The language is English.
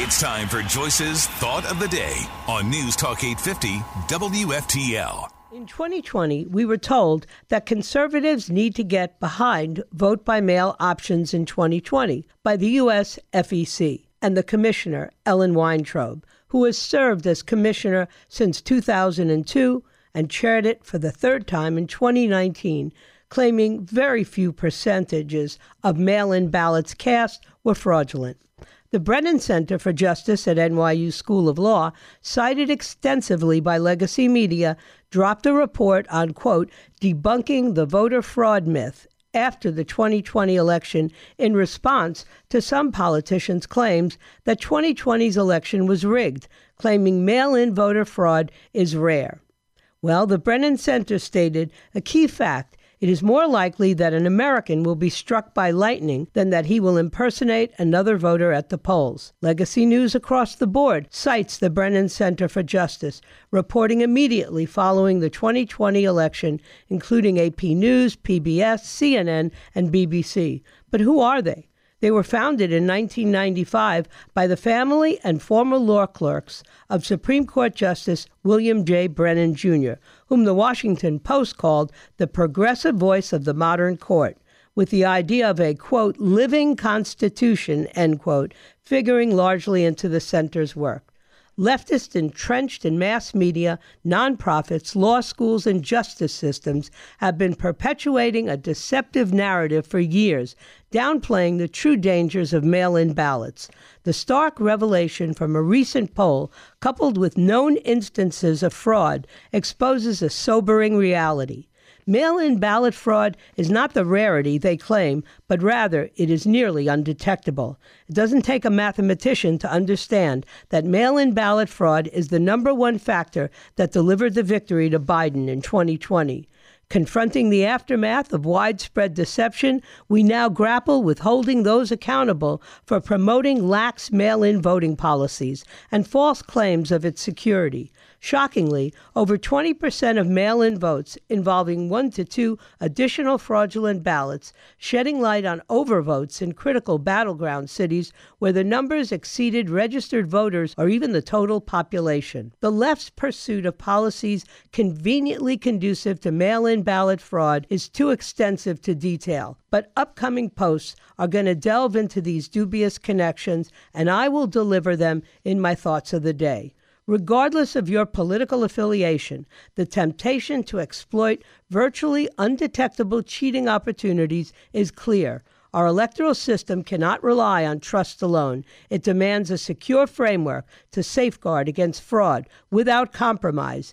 It's time for Joyce's Thought of the Day on News Talk 850 WFTL. In 2020, we were told that conservatives need to get behind vote by mail options in 2020 by the U.S. FEC and the commissioner, Ellen Weintraub, who has served as commissioner since 2002 and chaired it for the third time in 2019, claiming very few percentages of mail in ballots cast were fraudulent. The Brennan Center for Justice at NYU School of Law, cited extensively by legacy media, dropped a report on, quote, debunking the voter fraud myth after the 2020 election in response to some politicians' claims that 2020's election was rigged, claiming mail in voter fraud is rare. Well, the Brennan Center stated a key fact it is more likely that an American will be struck by lightning than that he will impersonate another voter at the polls. Legacy News across the board cites the Brennan Center for Justice, reporting immediately following the 2020 election, including AP News, PBS, CNN, and BBC. But who are they? They were founded in 1995 by the family and former law clerks of Supreme Court Justice William J. Brennan, Jr., whom the Washington Post called the progressive voice of the modern court, with the idea of a, quote, living constitution, end quote, figuring largely into the center's work. Leftists entrenched in mass media, nonprofits, law schools, and justice systems have been perpetuating a deceptive narrative for years, downplaying the true dangers of mail in ballots. The stark revelation from a recent poll, coupled with known instances of fraud, exposes a sobering reality. Mail in ballot fraud is not the rarity they claim, but rather it is nearly undetectable. It doesn't take a mathematician to understand that mail in ballot fraud is the number one factor that delivered the victory to Biden in 2020. Confronting the aftermath of widespread deception, we now grapple with holding those accountable for promoting lax mail in voting policies and false claims of its security. Shockingly, over 20% of mail in votes involving one to two additional fraudulent ballots, shedding light on overvotes in critical battleground cities where the numbers exceeded registered voters or even the total population. The left's pursuit of policies conveniently conducive to mail in ballot fraud is too extensive to detail. But upcoming posts are going to delve into these dubious connections, and I will deliver them in my thoughts of the day. Regardless of your political affiliation, the temptation to exploit virtually undetectable cheating opportunities is clear. Our electoral system cannot rely on trust alone. It demands a secure framework to safeguard against fraud without compromise.